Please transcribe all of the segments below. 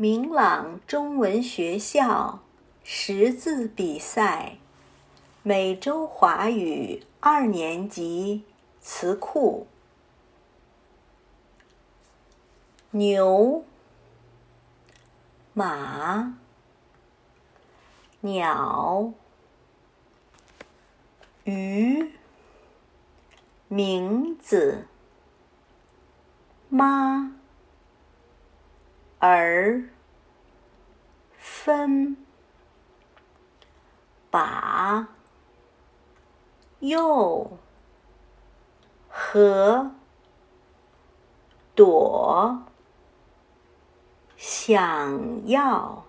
明朗中文学校识字比赛，美洲华语二年级词库：牛、马、鸟、鱼、名字、妈。而分把又和朵想要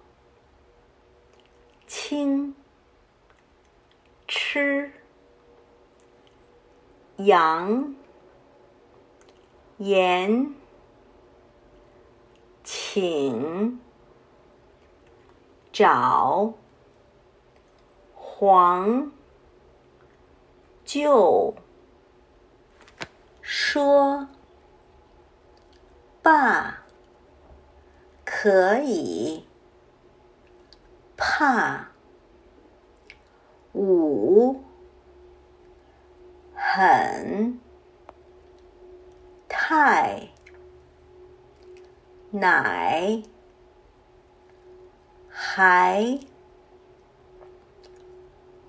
轻吃羊盐。请找黄就说爸可以怕五很太。奶还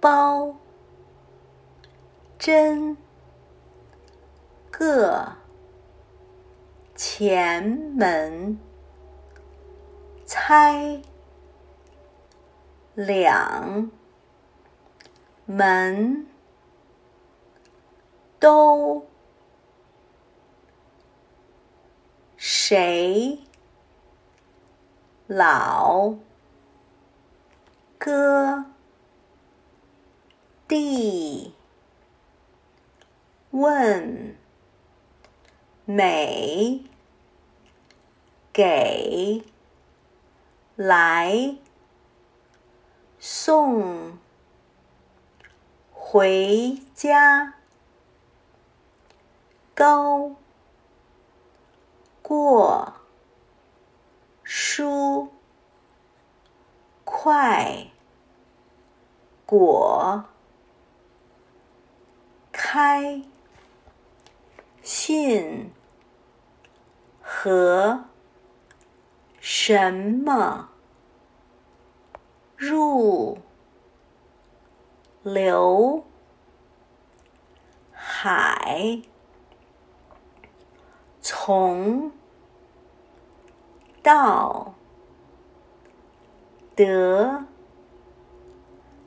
包真个前门猜两门都谁？老哥弟问美给来送回家高过。书快果开信和什么入流海从。道德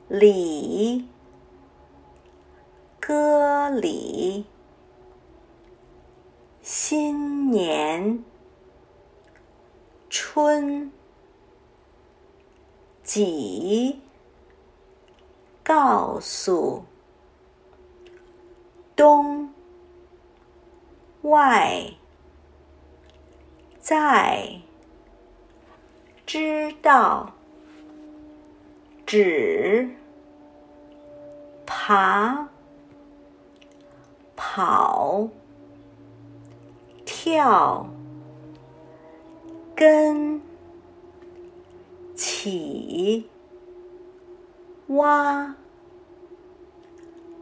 里歌里新年春几告诉东外在。知道，指，爬，跑，跳，跟，起，挖，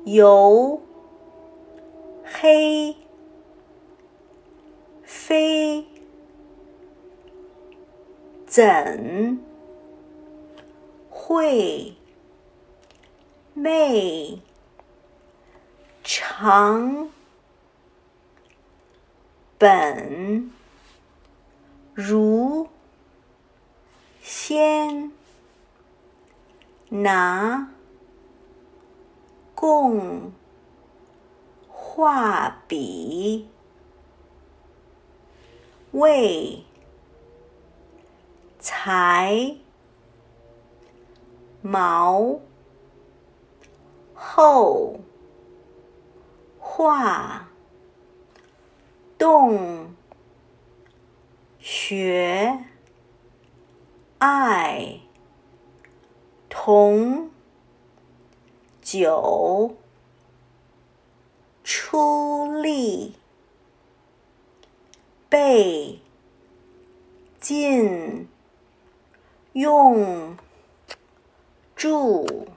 游，黑，飞。怎会妹长本如先拿共画笔为。才毛后画动学爱同酒出力背进。用住。